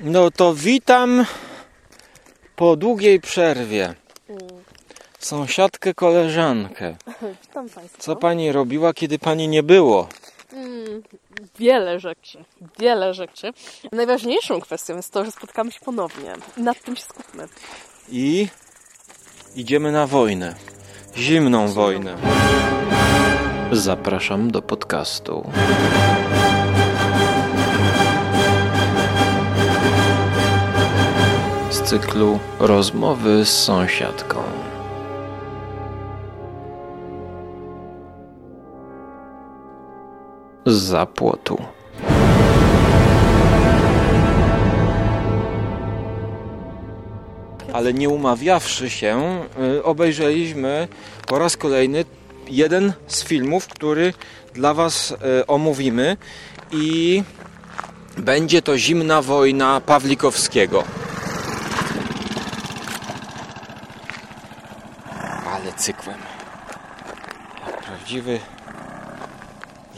No to witam po długiej przerwie. Sąsiadkę, koleżankę. Witam Państwa. Co pani robiła, kiedy pani nie było? Mm, wiele rzeczy. Wiele rzeczy. Najważniejszą kwestią jest to, że spotkamy się ponownie. Nad tym się skupmy. I idziemy na wojnę. Zimną wojnę. Zapraszam do podcastu. Cyklu Rozmowy z sąsiadką. Zapłotu. ale nie umawiawszy się, y, obejrzeliśmy po raz kolejny jeden z filmów, który dla Was y, omówimy i będzie to Zimna Wojna Pawlikowskiego. Ale cykłem. Jak prawdziwy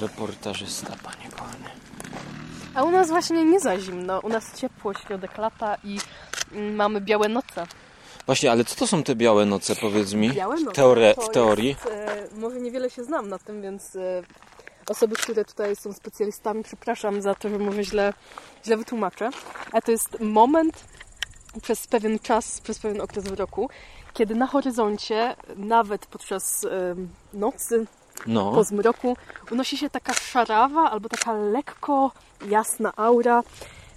reportażysta, panie kochany. A u nas właśnie nie za zimno. U nas ciepło, środek lata i mm, mamy białe noce. Właśnie, ale co to są te białe noce, powiedz mi? Białe noce Teore- w teorii. Jest, e, może niewiele się znam na tym, więc e, osoby, które tutaj są specjalistami, przepraszam za to, że może źle, źle wytłumaczę. Ale to jest moment przez pewien czas, przez pewien okres w roku, kiedy na horyzoncie, nawet podczas nocy, No. po zmroku unosi się taka szarawa albo taka lekko jasna aura,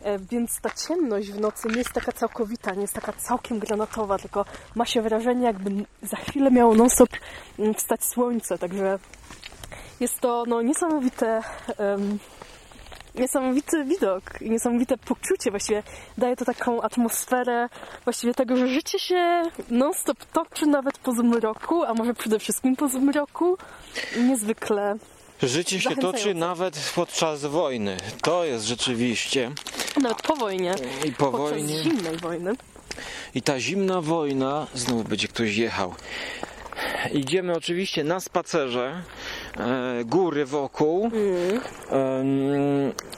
e, więc ta ciemność w nocy nie jest taka całkowita, nie jest taka całkiem granatowa, tylko ma się wrażenie, jakby za chwilę miało non-stop wstać słońce, także jest to no, niesamowite, em, niesamowity widok i niesamowite poczucie, właściwie daje to taką atmosferę właściwie tego, że życie się non-stop toczy nawet po zmroku, a może przede wszystkim po zmroku. Niezwykle Życie się toczy nawet podczas wojny. To jest rzeczywiście. Nawet po wojnie. I po podczas wojnie. zimnej wojny. I ta zimna wojna. Znowu będzie ktoś jechał. Idziemy oczywiście na spacerze. E, góry wokół. Em,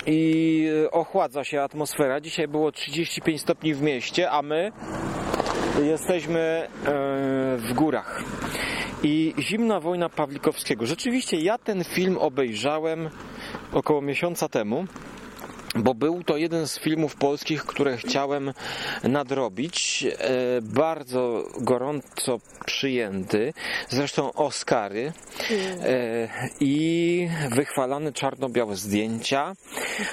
I ochładza się atmosfera. Dzisiaj było 35 stopni w mieście, a my jesteśmy e, w górach. I Zimna Wojna Pawlikowskiego. Rzeczywiście ja ten film obejrzałem około miesiąca temu. Bo był to jeden z filmów polskich, które chciałem nadrobić. E, bardzo gorąco przyjęty. Zresztą Oscary. E, I wychwalane czarno-białe zdjęcia.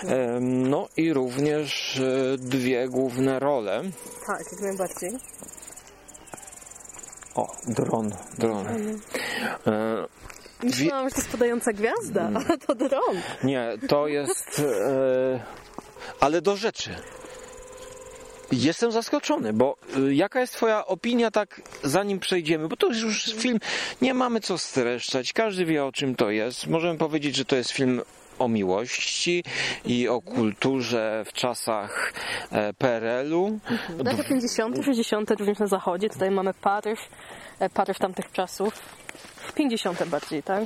E, no i również dwie główne role. Tak, jak najbardziej. O, dron, dron. Myślałam, że to spadająca gwiazda, Mm. ale to dron. Nie, to jest. E, ale do rzeczy. Jestem zaskoczony, bo e, jaka jest Twoja opinia, tak zanim przejdziemy? Bo to jest już film, nie mamy co streszczać, każdy wie o czym to jest. Możemy powiedzieć, że to jest film o miłości i o kulturze w czasach PRL-u. Lata 50., 60. również na zachodzie. Tutaj mamy Paryż, e, Paryż tamtych czasów. 50. bardziej, tak?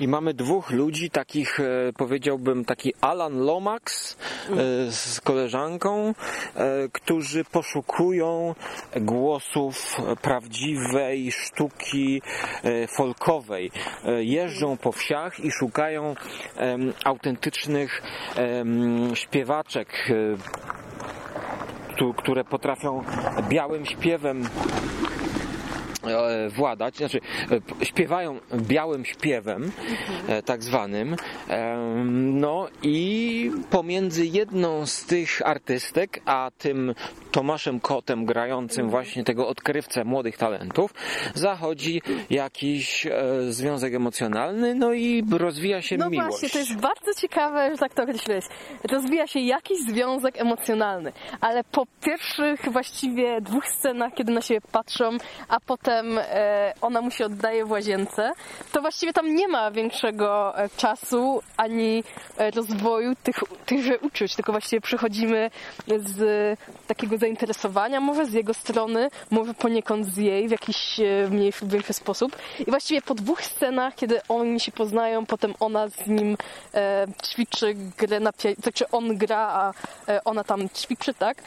I mamy dwóch ludzi, takich e, powiedziałbym, taki Alan Lomax e, z koleżanką, e, którzy poszukują głosów prawdziwej sztuki folkowej. Jeżdżą po wsiach i szukają autentycznych śpiewaczek, które potrafią białym śpiewem władać, znaczy e, śpiewają białym śpiewem, e, tak zwanym. No i pomiędzy jedną z tych artystek, a tym Tomaszem Kotem grającym właśnie tego odkrywcę młodych talentów, zachodzi jakiś e, związek emocjonalny, no i rozwija się No miłość. właśnie, to jest bardzo ciekawe, że tak to określiłeś. Rozwija się jakiś związek emocjonalny, ale po pierwszych właściwie dwóch scenach, kiedy na siebie patrzą, a potem e, ona mu się oddaje w łazience, to właściwie tam nie ma większego e, czasu ani e, rozwoju tych, tychże uczuć, tylko właściwie przychodzimy z takiego zainteresowania może z jego strony, może poniekąd z jej w jakiś e, lub większy sposób. I właściwie po dwóch scenach, kiedy oni się poznają, potem ona z nim e, ćwiczy grę na pianinie, znaczy on gra, a e, ona tam ćwiczy, tak?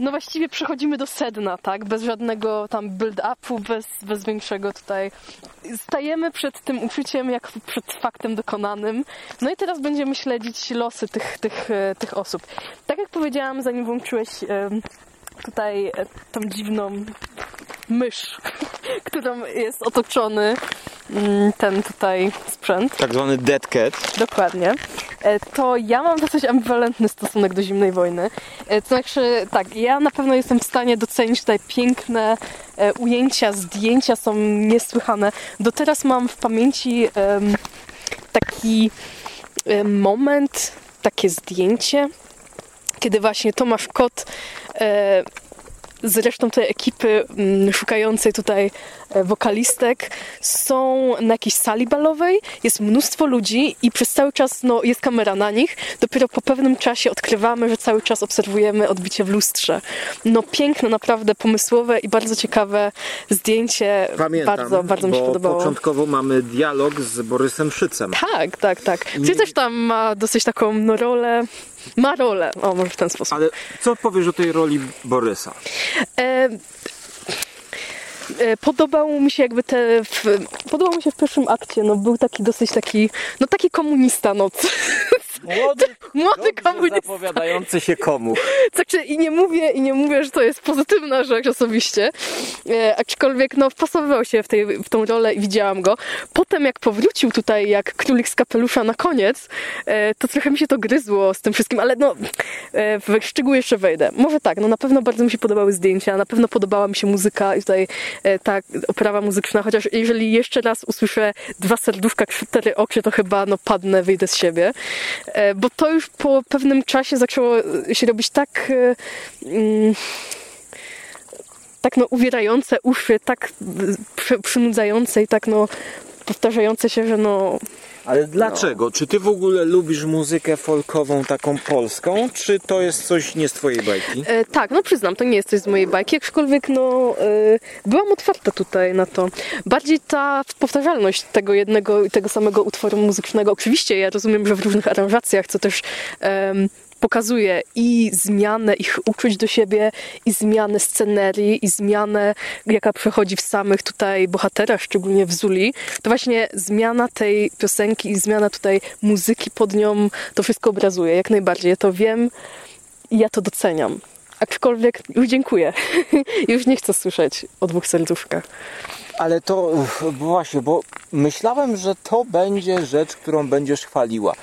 no właściwie przechodzimy do sedna, tak? Bez żadnego tam build-upu, bez, bez większego tutaj. Stajemy przed tym uczuciem jak przed faktem dokonanym. No i teraz będziemy śledzić losy tych, tych, e, tych osób. Tak jak powiedziałam, zanim włączyłeś tutaj e, tą dziwną mysz, którą jest otoczony mm, ten tutaj sprzęt. Tak zwany dead cat. Dokładnie. E, to ja mam dosyć ambiwalentny stosunek do zimnej wojny. E, to znaczy, tak, ja na pewno jestem w stanie docenić tutaj piękne ujęcia, zdjęcia są niesłychane. Do teraz mam w pamięci taki moment, takie zdjęcie, kiedy właśnie Tomasz Kot z resztą tej ekipy mm, szukającej tutaj e, wokalistek są na jakiejś sali balowej, jest mnóstwo ludzi i przez cały czas no, jest kamera na nich. Dopiero po pewnym czasie odkrywamy, że cały czas obserwujemy odbicie w lustrze. No piękne, naprawdę pomysłowe i bardzo ciekawe zdjęcie. Pamiętam, bardzo, bardzo mi się podobało. początkowo mamy dialog z Borysem Szycem. Tak, tak, tak. Czy też tam ma dosyć taką no, rolę ma rolę, o może w ten sposób. Ale co powiesz o tej roli Borysa? E, e, podobał mi się jakby te, w, podobał mi się w pierwszym akcie, no był taki dosyć taki, no taki komunista noc. Młody, młody komunista. zapowiadający się komu. Znaczy, i nie mówię, i nie mówię, że to jest pozytywna rzecz osobiście, e, aczkolwiek no wpasowywał się w, tej, w tą rolę i widziałam go. Potem jak powrócił tutaj jak królik z kapelusza na koniec, e, to trochę mi się to gryzło z tym wszystkim, ale no e, w szczegóły jeszcze wejdę. Może tak, no na pewno bardzo mi się podobały zdjęcia, na pewno podobała mi się muzyka i tutaj e, ta oprawa muzyczna, chociaż jeżeli jeszcze raz usłyszę dwa serduszka, cztery oczy, to chyba no padnę, wyjdę z siebie. E, bo to już po pewnym czasie zaczęło się robić tak e, mm, tak no uwierające uszy, tak przynudzające i tak no powtarzające się, że no ale dlaczego? No. Czy ty w ogóle lubisz muzykę folkową taką polską, czy to jest coś nie z twojej bajki? E, tak, no przyznam, to nie jest coś z mojej bajki, aczkolwiek no e, byłam otwarta tutaj na to. Bardziej ta powtarzalność tego jednego i tego samego utworu muzycznego. Oczywiście ja rozumiem, że w różnych aranżacjach, co też pokazuje i zmianę ich uczuć do siebie, i zmianę scenerii, i zmianę, jaka przechodzi w samych tutaj bohaterach, szczególnie w Zuli, to właśnie zmiana tej piosenki i zmiana tutaj muzyki pod nią to wszystko obrazuje. Jak najbardziej. Ja to wiem i ja to doceniam. Aczkolwiek już dziękuję. już nie chcę słyszeć o dwóch serduszkach. Ale to właśnie, bo myślałem, że to będzie rzecz, którą będziesz chwaliła.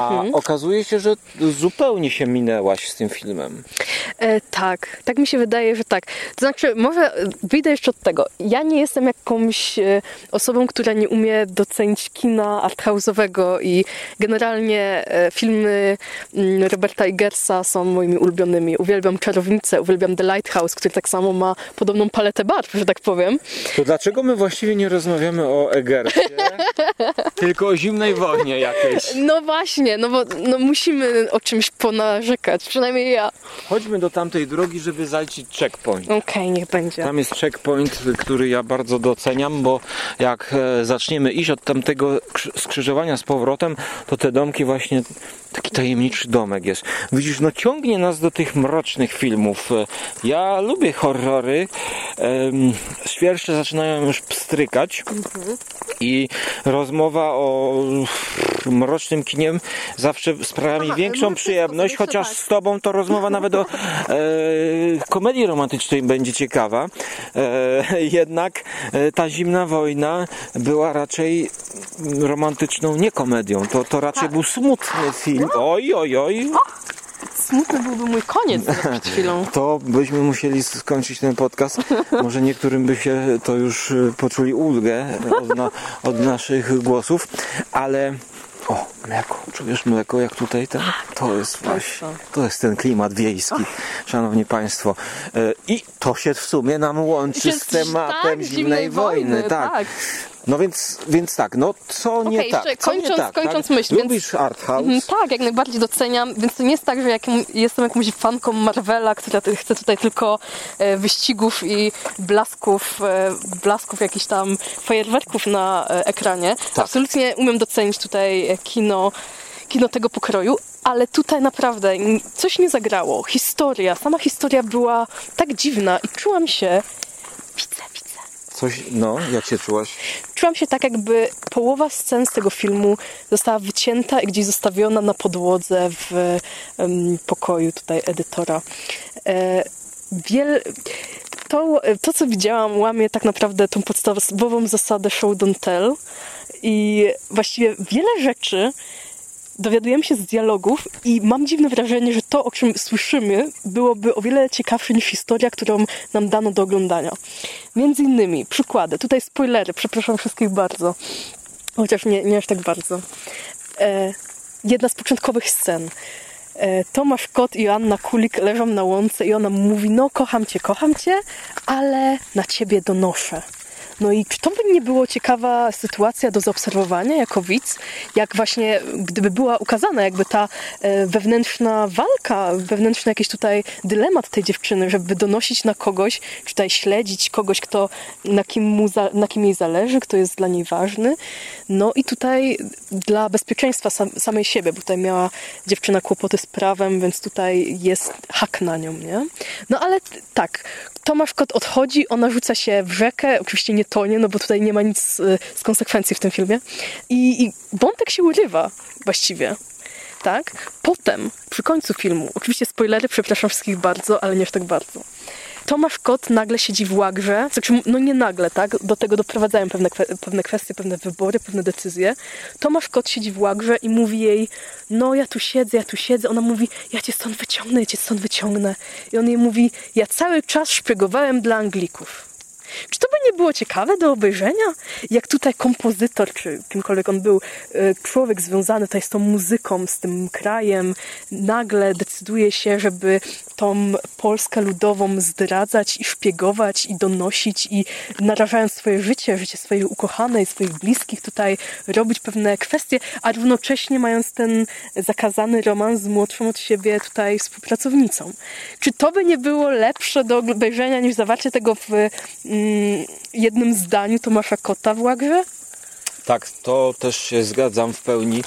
A mhm. okazuje się, że zupełnie się minęłaś z tym filmem. E, tak, tak mi się wydaje, że tak. To znaczy, może wyjdę jeszcze od tego. Ja nie jestem jakąś e, osobą, która nie umie docenić kina arthouse'owego i generalnie e, filmy mm, Roberta Eggersa są moimi ulubionymi. Uwielbiam Czarownicę, uwielbiam The Lighthouse, który tak samo ma podobną paletę barw, że tak powiem. To dlaczego my właściwie nie rozmawiamy o Eggersie, tylko o zimnej wojnie jakiejś? No właśnie, no bo no musimy o czymś ponarzekać, przynajmniej ja. Chodźmy do tamtej drogi, żeby zaliczyć checkpoint. Okej, okay, niech będzie. Tam jest checkpoint, który ja bardzo doceniam, bo jak e, zaczniemy iść od tamtego skrzyżowania z powrotem, to te domki właśnie taki tajemniczy domek jest. Widzisz, no ciągnie nas do tych mrocznych filmów. E, ja lubię horrory. Świerszcze zaczynają już pstrykać mhm. i rozmowa o mrocznym kiniem zawsze sprawia mi większą no przyjemność, chociaż z tobą to rozmowa nawet o e, komedii romantycznej będzie ciekawa. E, jednak e, ta zimna wojna była raczej romantyczną nie komedią. To, to raczej tak. był smutny film. Oj, oj, oj. Smutny byłby mój koniec przed chwilą. To byśmy musieli skończyć ten podcast. Może niektórym by się to już e, poczuli ulgę od, na, od naszych głosów, ale o, mleko. Czujesz mleko jak tutaj ten? Tak. To jest właśnie, to jest ten klimat wiejski, szanowni państwo. E, I to się w sumie nam łączy z tematem tak, zimnej, wojny. Tak. Tak. No więc, więc tak, no co nie Okej, tak? jeszcze Co nie kończąc- tak, kończąc tak? myśl, więc- Lubisz art house? Mhm, Tak, jak najbardziej doceniam, więc to nie jest tak, że jakim, jestem jakąś fanką Marvela, która chce tutaj tylko e, wyścigów i blasków, e, blasków jakichś tam fajerwerków na e, ekranie. Tak. Absolutnie umiem docenić tutaj e, kino, kino tego pokroju, ale tutaj naprawdę coś nie zagrało. Historia, sama historia była tak dziwna i czułam się, Coś, no, jak się czułaś? Czułam się tak, jakby połowa scen z tego filmu została wycięta i gdzieś zostawiona na podłodze w em, pokoju tutaj edytora. E, wiel... to, to, co widziałam, łamie tak naprawdę tą podstawową zasadę show don't tell i właściwie wiele rzeczy dowiadujemy się z dialogów i mam dziwne wrażenie, że to, o czym słyszymy, byłoby o wiele ciekawsze niż historia, którą nam dano do oglądania. Między innymi, przykłady, tutaj spoilery, przepraszam wszystkich bardzo, chociaż nie, nie aż tak bardzo. E, jedna z początkowych scen. E, Tomasz Kot i Anna Kulik leżą na łące i ona mówi, no kocham cię, kocham cię, ale na ciebie donoszę. No i czy to by nie było ciekawa sytuacja do zaobserwowania jako widz, jak właśnie gdyby była ukazana jakby ta e, wewnętrzna walka, wewnętrzny jakiś tutaj dylemat tej dziewczyny, żeby donosić na kogoś, czy tutaj śledzić kogoś, kto, na, kim mu za, na kim jej zależy, kto jest dla niej ważny. No i tutaj dla bezpieczeństwa sam, samej siebie, bo tutaj miała dziewczyna kłopoty z prawem, więc tutaj jest hak na nią, nie? No ale tak, Tomasz Kot odchodzi, ona rzuca się w rzekę, oczywiście nie tonie, no bo tutaj nie ma nic y, z konsekwencji w tym filmie. I, i wątek się urywa właściwie. Tak? Potem, przy końcu filmu, oczywiście spoilery, przepraszam wszystkich bardzo, ale nie aż tak bardzo. Tomasz Kot nagle siedzi w łagrze, znaczy, no nie nagle, tak? Do tego doprowadzają pewne, pewne kwestie, pewne wybory, pewne decyzje. Tomasz Kot siedzi w łagrze i mówi jej, no ja tu siedzę, ja tu siedzę. Ona mówi, ja cię stąd wyciągnę, ja cię stąd wyciągnę. I on jej mówi, ja cały czas szpiegowałem dla Anglików. Czy to by nie było ciekawe do obejrzenia? Jak tutaj kompozytor, czy kimkolwiek on był, e, człowiek związany tutaj z tą muzyką, z tym krajem, nagle decyduje się, żeby tą Polskę ludową zdradzać i szpiegować i donosić i narażając swoje życie, życie swojej ukochanej, swoich bliskich tutaj robić pewne kwestie, a równocześnie mając ten zakazany romans z młodszą od siebie tutaj współpracownicą. Czy to by nie było lepsze do obejrzenia niż zawarcie tego w mm, jednym zdaniu Tomasza Kota w łagrze? Tak, to też się zgadzam w pełni,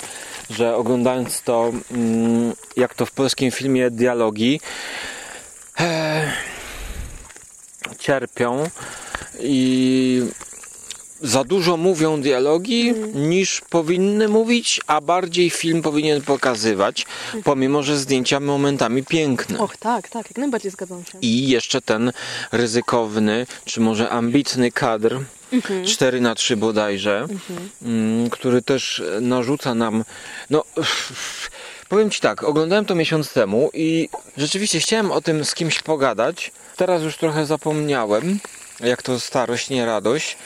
że oglądając to, mm, jak to w polskim filmie dialogi, e, cierpią i za dużo mówią dialogi niż powinny mówić, a bardziej film powinien pokazywać, pomimo że zdjęcia momentami piękne. Och, tak, tak, jak najbardziej zgadzam się. I jeszcze ten ryzykowny, czy może ambitny kadr, 4 na 3 bodajże, mm, który też narzuca nam. No, powiem Ci tak, oglądałem to miesiąc temu i rzeczywiście chciałem o tym z kimś pogadać. Teraz już trochę zapomniałem, jak to starość, nie radość.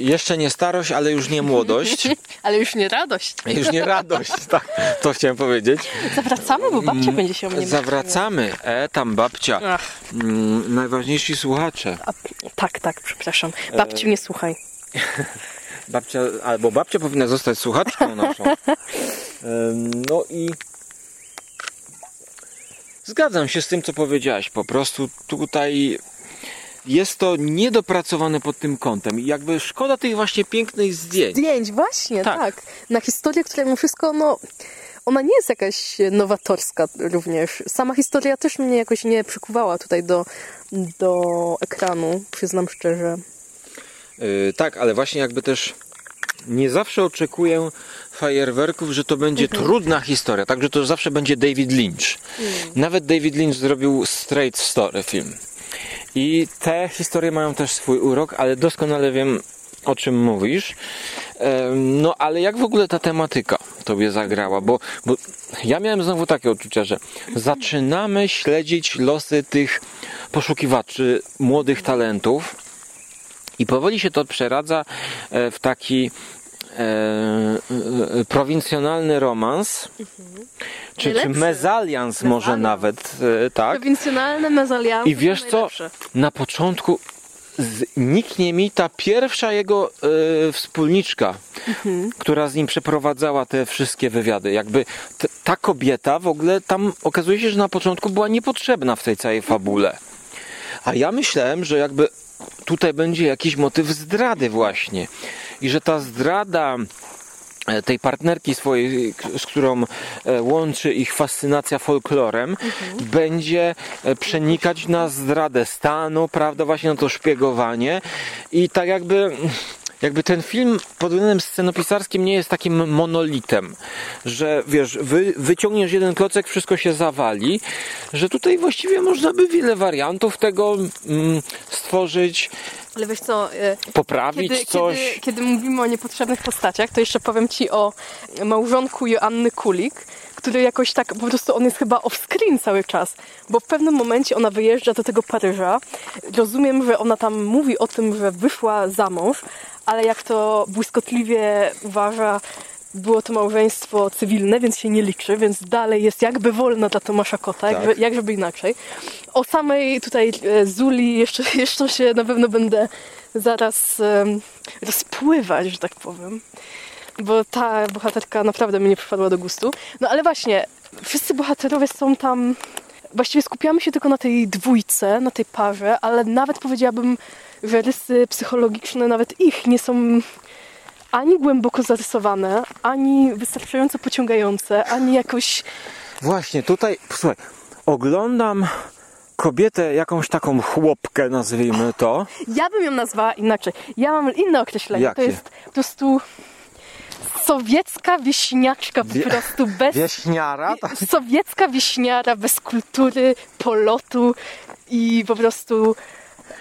Jeszcze nie starość, ale już nie młodość. Ale już nie radość. Już nie radość, tak, to chciałem powiedzieć. Zawracamy, bo babcia będzie się o mnie Zawracamy. E, tam babcia. Ach, Mm, najważniejsi słuchacze. a, tak, tak, przepraszam. Babciu, nie słuchaj. Babcia, albo babcia powinna zostać słuchaczką naszą. No i zgadzam się z tym, co powiedziałaś. Po prostu tutaj jest to niedopracowane pod tym kątem. I jakby szkoda tych właśnie pięknych zdjęć. Zdjęć, właśnie, Tak. tak. Na historię, która mimo wszystko, no, ona nie jest jakaś nowatorska również. Sama historia też mnie jakoś nie przykuwała tutaj do, do ekranu, przyznam szczerze. Yy, tak, ale właśnie jakby też nie zawsze oczekuję fajerwerków, że to będzie trudna historia, także to zawsze będzie David Lynch. Nawet David Lynch zrobił straight story film. I te historie mają też swój urok, ale doskonale wiem o czym mówisz. No ale jak w ogóle ta tematyka tobie zagrała? Bo, bo ja miałem znowu takie odczucia, że zaczynamy śledzić losy tych poszukiwaczy młodych talentów i powoli się to przeradza e, w taki e, e, prowincjonalny romans, czy, czy Najlepszy. mezalians może Mezalians. nawet, e, tak? Prowincjonalne mezalianse I wiesz co? Na początku zniknie mi ta pierwsza jego e, wspólniczka, która z nim przeprowadzała te wszystkie wywiady. Jakby t- ta kobieta w ogóle tam okazuje się, że na początku była niepotrzebna w tej całej fabule. A ja myślałem, że jakby tutaj będzie jakiś motyw zdrady właśnie. I że ta zdrada e, tej partnerki swojej, z którą e, łączy ich fascynacja folklorem, będzie e, przenikać na zdradę stanu, prawda, właśnie na to szpiegowanie. I tak jakby jakby ten film pod względem scenopisarskim nie jest takim monolitem, że wiesz, wy, wyciągniesz jeden klocek, wszystko się zawali, że tutaj właściwie można by wiele wariantów tego mm, stworzyć, Ale wiesz co, e, poprawić kiedy, coś. Kiedy, kiedy mówimy o niepotrzebnych postaciach, to jeszcze powiem Ci o małżonku Joanny Kulik, który jakoś tak, po prostu on jest chyba off-screen cały czas, bo w pewnym momencie ona wyjeżdża do tego Paryża. Rozumiem, że ona tam mówi o tym, że wyszła za mąż, ale jak to błyskotliwie uważa, było to małżeństwo cywilne, więc się nie liczy, więc dalej jest jakby wolna dla Tomasza Kota, Tak. jakby, jak żeby inaczej. O samej tutaj e, Zuli jeszcze, jeszcze się na pewno będę zaraz em, rozpływać, że tak powiem. Bo ta bohaterka naprawdę mi nie przypadła do gustu. No ale właśnie, wszyscy bohaterowie są tam. Właściwie skupiamy się tylko na tej dwójce, na tej parze, ale nawet powiedziałabym, że rysy psychologiczne, nawet ich nie są ani głęboko zarysowane, ani wystarczająco pociągające, ani jakoś. Właśnie, tutaj, słuchaj, oglądam kobietę, jakąś taką chłopkę, nazwijmy to. Ja bym ją nazwała inaczej. Ja mam inne określenie. Jakie? To jest po prostu sowiecka wieśniaczka, po Wie- prostu bez. Wieśniara, tak? Sowiecka wieśniara bez kultury, polotu i po prostu.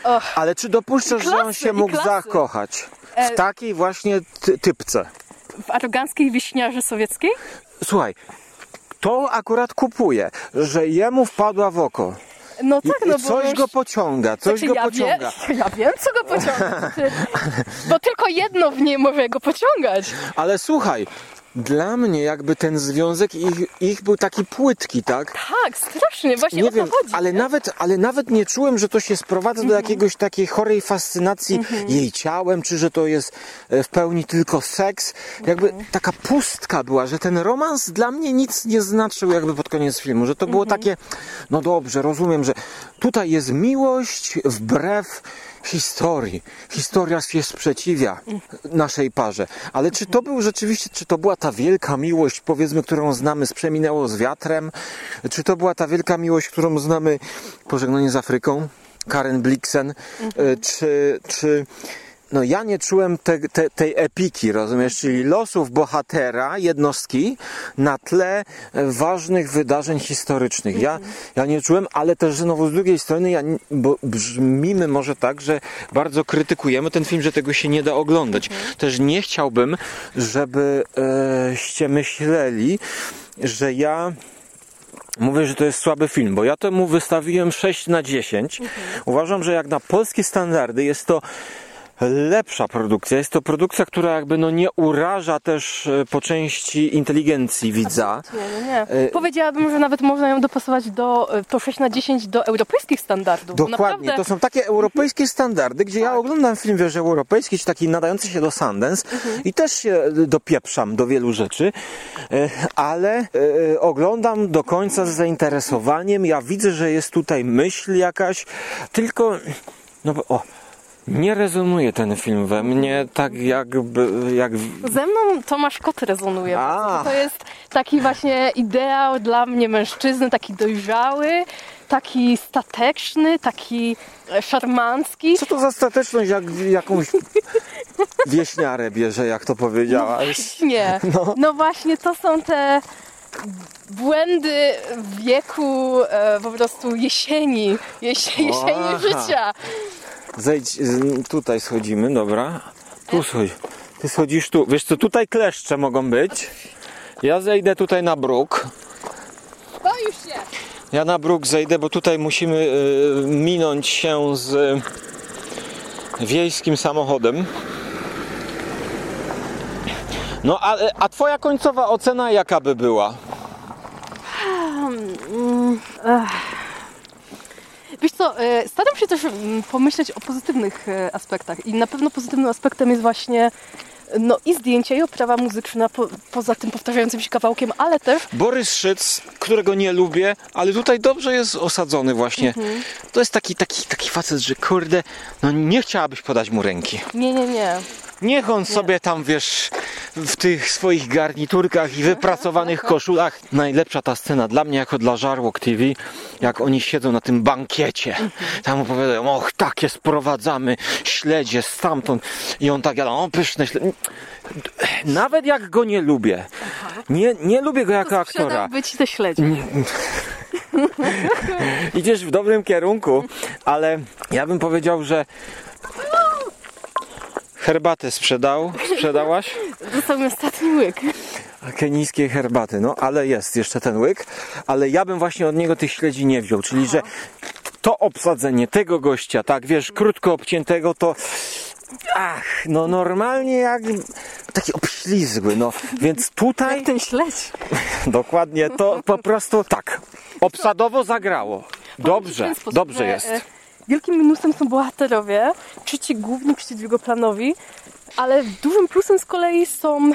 Och, Ale czy dopuszczasz, że on klasy, się mógł klasy. zakochać w E- takiej właśnie ty- typce? w aroganckiej wieśniarze sowieckiej? Słuchaj, to akurat kupuje, że jemu wpadła w oko. No tak, no bo. coś już- go pociąga, coś Znaczy, go ja pociąga. Wiem, ja wiem, co go pociąga. Bo tylko jedno w niej może go pociągać. Ale słuchaj, dla mnie jakby ten związek ich, ich był taki płytki, tak? Tak, strasznie, właśnie Nie o to wiem, chodzi. ale nawet, ale nawet nie czułem, że to się sprowadza do jakiegoś takiej chorej fascynacji jej ciałem, czy że to jest e, w pełni tylko seks. Jakby taka pustka była, że ten romans dla mnie nic nie znaczył jakby pod koniec filmu, że to było takie, no dobrze, rozumiem, że tutaj jest miłość wbrew historii. Historia się sprzeciwia naszej parze. Ale czy to był rzeczywiście, czy to była ta wielka miłość, powiedzmy, którą znamy z Przeminęło z wiatrem? Czy to była ta wielka miłość, którą znamy Pożegnanie z Afryką? Karen Blixen? E, Czy, czy no ja nie czułem te, te, tej epiki, rozumiesz, czyli losów bohatera, jednostki na tle e, ważnych wydarzeń historycznych. Ja, ja nie czułem, ale też znowu z drugiej strony, ja, bo brzmimy może tak, że bardzo krytykujemy ten film, że tego się nie da oglądać. Też nie chciałbym, żebyście myśleli, że ja Mówię, że to jest słaby film, bo ja temu wystawiłem 6 na 10. Uważam, że jak na polskie standardy jest to lepsza produkcja. Jest to produkcja, która jakby no nie uraża też e, po części inteligencji widza. Nie, nie. E, Powiedziałabym, że nawet można ją dopasować do e, to 6 na 10 do europejskich standardów. Dokładnie, naprawdę- to są takie europejskie standardy, gdzie ja oglądam film, wiesz, europejski, czy taki nadający się do Sundance i też się dopieprzam do wielu rzeczy, ale oglądam do końca z zainteresowaniem. Ja widzę, że jest tutaj myśl jakaś, tylko no bo, o, nie rezonuje ten film we mnie tak jakby, jak Ze mną Tomasz Kot rezonuje. A. To jest taki właśnie ideał dla mnie mężczyzny, taki dojrzały, taki stateczny, taki szarmancki. Co to za stateczność, jak jakąś wieśniarę bierze, jak to powiedziałaś? Nie. No. No. właśnie, to są te błędy wieku e, po prostu jesieni, jesie, jesieni Aha. życia. Zejdź, tutaj schodzimy, dobra. Tu schodź. Ty schodzisz tu. Wiesz co, tutaj kleszcze mogą być. Ja zejdę tutaj na bruk. Boisz się. Ja na bruk zejdę, bo tutaj musimy y, minąć się z y, wiejskim samochodem. No, a, a twoja końcowa ocena jaka by była? Wiesz co, e, staram się też mm, pomyśleć o pozytywnych e, aspektach i na pewno pozytywnym aspektem jest właśnie no i zdjęcie i oprawa muzyczna po, poza tym powtarzającym się kawałkiem, ale też Borys Szyc, którego nie lubię, ale tutaj dobrze jest osadzony właśnie. To jest taki, taki, taki facet, że kurde, no nie chciałabyś podać mu ręki. nie, nie, nie. Niech on sobie tam, wiesz, w tych swoich garniturkach i wypracowanych koszulach. Najlepsza ta scena dla mnie, jako dla Żarłok TV, jak oni siedzą na tym bankiecie. Tam opowiadają, och, takie sprowadzamy śledzie stamtąd. I on tak jada, o, pyszne śledzie. Nawet jak go nie lubię, nie, nie lubię go jako aktora. Ci te śledzie. Idziesz w dobrym kierunku, ale ja bym powiedział, że herbatę sprzedał, sprzedałaś? Został mi ostatni łyk. kenijskiej herbaty, no ale jest jeszcze ten łyk, ale ja bym właśnie od niego tych śledzi nie wziął, czyli że to obsadzenie tego gościa, tak wiesz, krótko obciętego, to ach, no normalnie jak taki obślizgły, no więc tutaj Ten śledź. dokładnie to po prostu tak, obsadowo zagrało. Dobrze, dobrze jest. Wielkim minusem są bohaterowie, czy ci główni, czy ci drugoplanowi, ale dużym plusem z kolei są,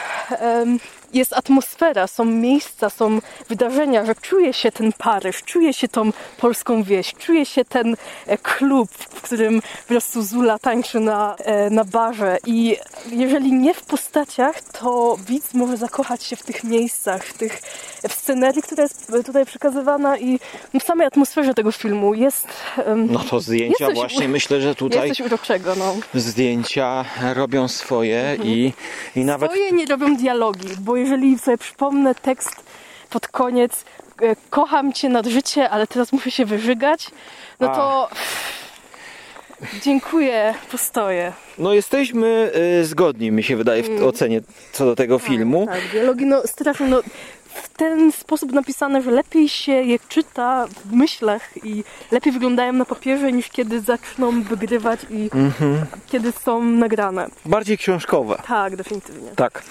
jest atmosfera, są miejsca, są wydarzenia, że czuje się ten Paryż, czuje się tą polską wieś, czuje się ten e, klub, w którym po prostu Zula tańczy na, e, na barze. I jeżeli nie w postaciach, to widz może zakochać się w tych miejscach, w tych w scenerii, która jest tutaj przekazywana i w samej atmosferze tego filmu jest No to zdjęcia coś- właśnie myślę, że tutaj jest coś uroczego, no. zdjęcia robią swoje i, i nawet Swoje nie robią dialogi, bo jeżeli sobie przypomnę tekst pod koniec e, kocham cię nad życie, ale teraz muszę się wyżygać, no to dziękuję, postoję. No jesteśmy y, zgodni, mi się wydaje, w ocenie co do tego filmu. Tak, dialogi no strasznie no w ten sposób napisane, że lepiej się je czyta w myślach i lepiej wyglądają na papierze niż kiedy zaczną wygrywać i kiedy są nagrane. Bardziej książkowe. Tak, definitywnie. Tak.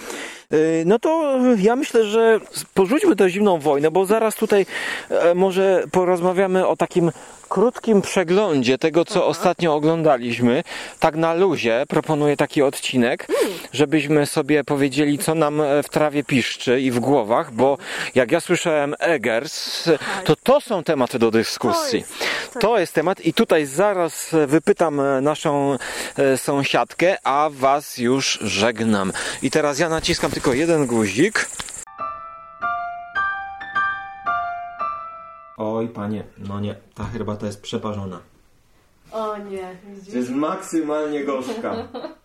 Y, No to ja myślę, że porzućmy tę zimną wojnę, bo zaraz tutaj e, może porozmawiamy o takim krótkim przeglądzie tego, co ostatnio oglądaliśmy. Tak na luzie proponuję taki odcinek, żebyśmy sobie powiedzieli, co nam e, w trawie piszczy i w głowach, bo jak ja słyszałem Eggers, to to są tematy do dyskusji. To jest temat i tutaj zaraz e, wypytam e, naszą sąsiadkę, a was już żegnam. I teraz ja naciskam tylko jeden guzik. Oj, panie, no nie, ta herbata jest przeparzona. O nie, Jest maksymalnie gorzka.